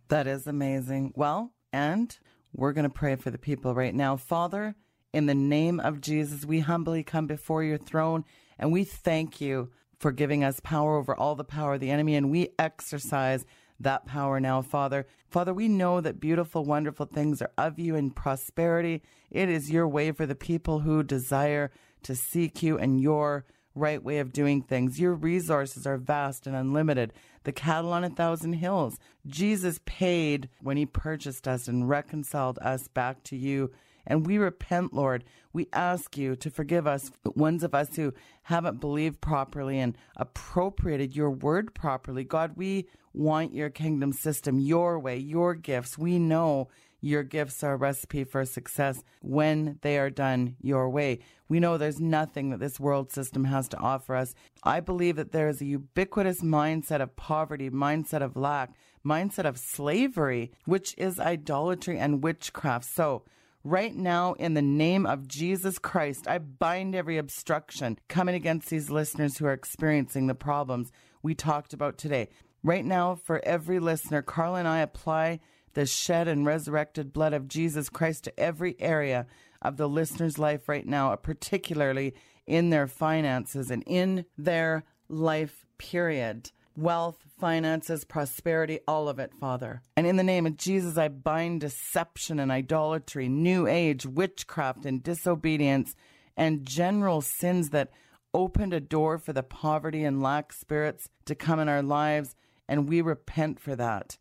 That is amazing. Well, and we're going to pray for the people right now. Father, in the name of Jesus, we humbly come before your throne and we thank you for giving us power over all the power of the enemy, and we exercise that power now, Father. Father, we know that beautiful, wonderful things are of you in prosperity. It is your way for the people who desire to seek you and your right way of doing things. Your resources are vast and unlimited. The cattle on a thousand hills. Jesus paid when he purchased us and reconciled us back to you. And we repent, Lord. We ask you to forgive us, ones of us who haven't believed properly and appropriated your word properly. God, we want your kingdom system, your way, your gifts. We know your gifts are a recipe for success when they are done your way. We know there's nothing that this world system has to offer us. I believe that there is a ubiquitous mindset of poverty, mindset of lack, mindset of slavery, which is idolatry and witchcraft. So, Right now, in the name of Jesus Christ, I bind every obstruction coming against these listeners who are experiencing the problems we talked about today. Right now, for every listener, Carla and I apply the shed and resurrected blood of Jesus Christ to every area of the listener's life right now, particularly in their finances and in their life period. Wealth, finances, prosperity, all of it, Father. And in the name of Jesus, I bind deception and idolatry, new age, witchcraft, and disobedience, and general sins that opened a door for the poverty and lack spirits to come in our lives, and we repent for that.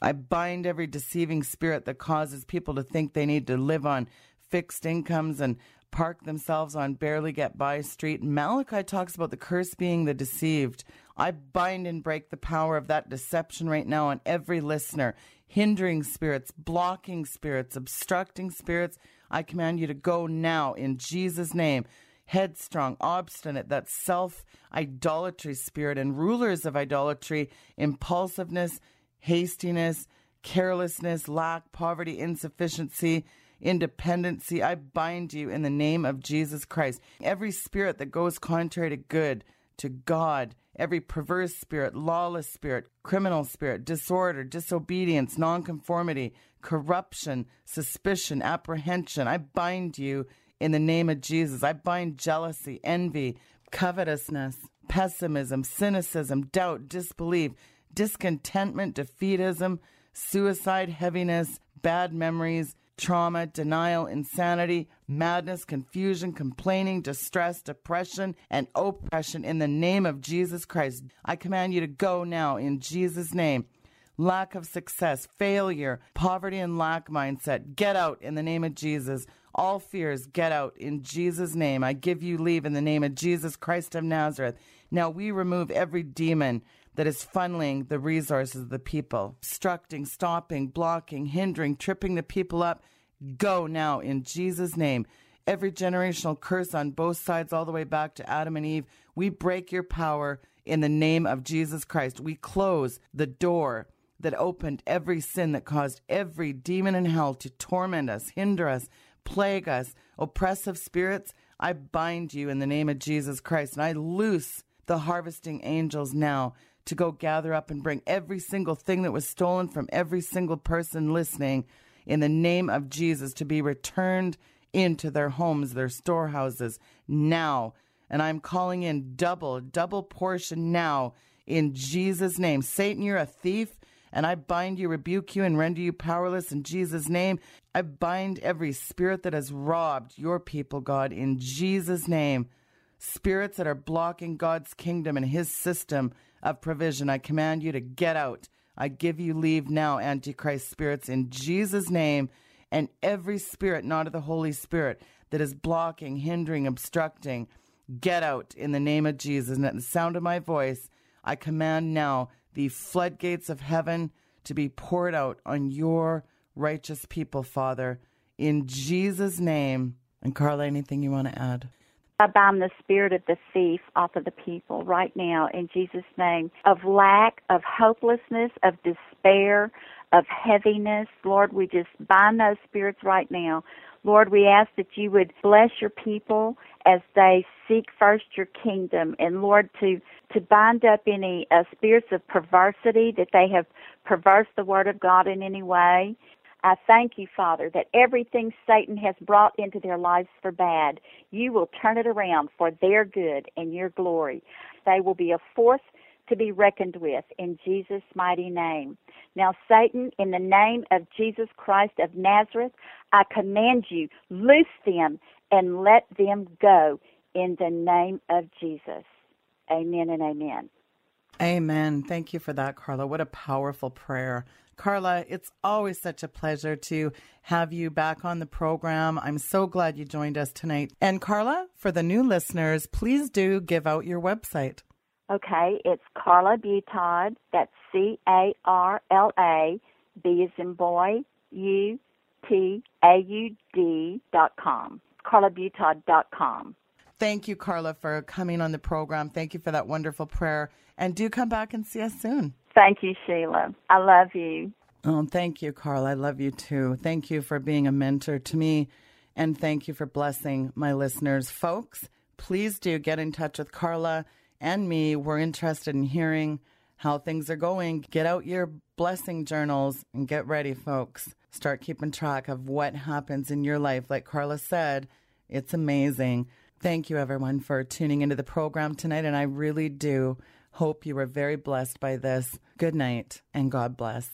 I bind every deceiving spirit that causes people to think they need to live on fixed incomes and park themselves on barely get by street. Malachi talks about the curse being the deceived. I bind and break the power of that deception right now on every listener. Hindering spirits, blocking spirits, obstructing spirits. I command you to go now in Jesus' name. headstrong, obstinate, that self idolatry spirit, and rulers of idolatry, impulsiveness, hastiness, carelessness, lack, poverty, insufficiency, independency. I bind you in the name of Jesus Christ. Every spirit that goes contrary to good, to God, every perverse spirit, lawless spirit, criminal spirit, disorder, disobedience, nonconformity, corruption, suspicion, apprehension. I bind you in the name of Jesus. I bind jealousy, envy, covetousness, pessimism, cynicism, doubt, disbelief, discontentment, defeatism, suicide, heaviness, bad memories, trauma, denial, insanity, madness, confusion, complaining, distress, depression, and oppression in the name of Jesus Christ. I command you to go now in Jesus' name. Lack of success, failure, poverty, and lack mindset, get out in the name of Jesus. All fears, get out in Jesus' name. I give you leave in the name of Jesus Christ of Nazareth. Now we remove every demon that is funneling the resources of the people, obstructing, stopping, blocking, hindering, tripping the people up. Go now in Jesus' name. Every generational curse on both sides, all the way back to Adam and Eve, we break your power in the name of Jesus Christ. We close the door that opened every sin that caused every demon in hell to torment us, hinder us, plague us, oppressive spirits. I bind you in the name of Jesus Christ and I loose the harvesting angels now to go gather up and bring every single thing that was stolen from every single person listening in the name of Jesus to be returned into their homes, their storehouses now. And I'm calling in double, double portion now in Jesus' name. Satan, you're a thief, and I bind you, rebuke you, and render you powerless in Jesus' name. I bind every spirit that has robbed your people, God, in Jesus' name. Spirits that are blocking God's kingdom and his system of provision. I command you to get out. I give you leave now, Antichrist spirits, in Jesus' name, and every spirit not of the Holy Spirit that is blocking, hindering, obstructing, get out in the name of Jesus. And at the sound of my voice, I command now the floodgates of heaven to be poured out on your righteous people, Father, in Jesus' name. And Carla, anything you want to add? I bind the spirit of the thief off of the people right now in Jesus' name of lack, of hopelessness, of despair, of heaviness. Lord, we just bind those spirits right now. Lord, we ask that you would bless your people as they seek first your kingdom, and Lord, to to bind up any uh, spirits of perversity that they have perversed the word of God in any way. I thank you, Father, that everything Satan has brought into their lives for bad, you will turn it around for their good and your glory. They will be a force to be reckoned with in Jesus' mighty name. Now, Satan, in the name of Jesus Christ of Nazareth, I command you, loose them and let them go in the name of Jesus. Amen and amen. Amen. Thank you for that, Carla. What a powerful prayer. Carla, it's always such a pleasure to have you back on the program. I'm so glad you joined us tonight. And Carla, for the new listeners, please do give out your website. Okay, it's Carla Butaud. That's C A R L A B as in boy U T A U D dot com. CarlaButaud dot com. Thank you, Carla, for coming on the program. Thank you for that wonderful prayer. And do come back and see us soon. Thank you, Sheila. I love you. Oh, thank you, Carl. I love you too. Thank you for being a mentor to me. And thank you for blessing my listeners. Folks, please do get in touch with Carla and me. We're interested in hearing how things are going. Get out your blessing journals and get ready, folks. Start keeping track of what happens in your life. Like Carla said, it's amazing. Thank you, everyone, for tuning into the program tonight. And I really do hope you were very blessed by this. Good night and God bless.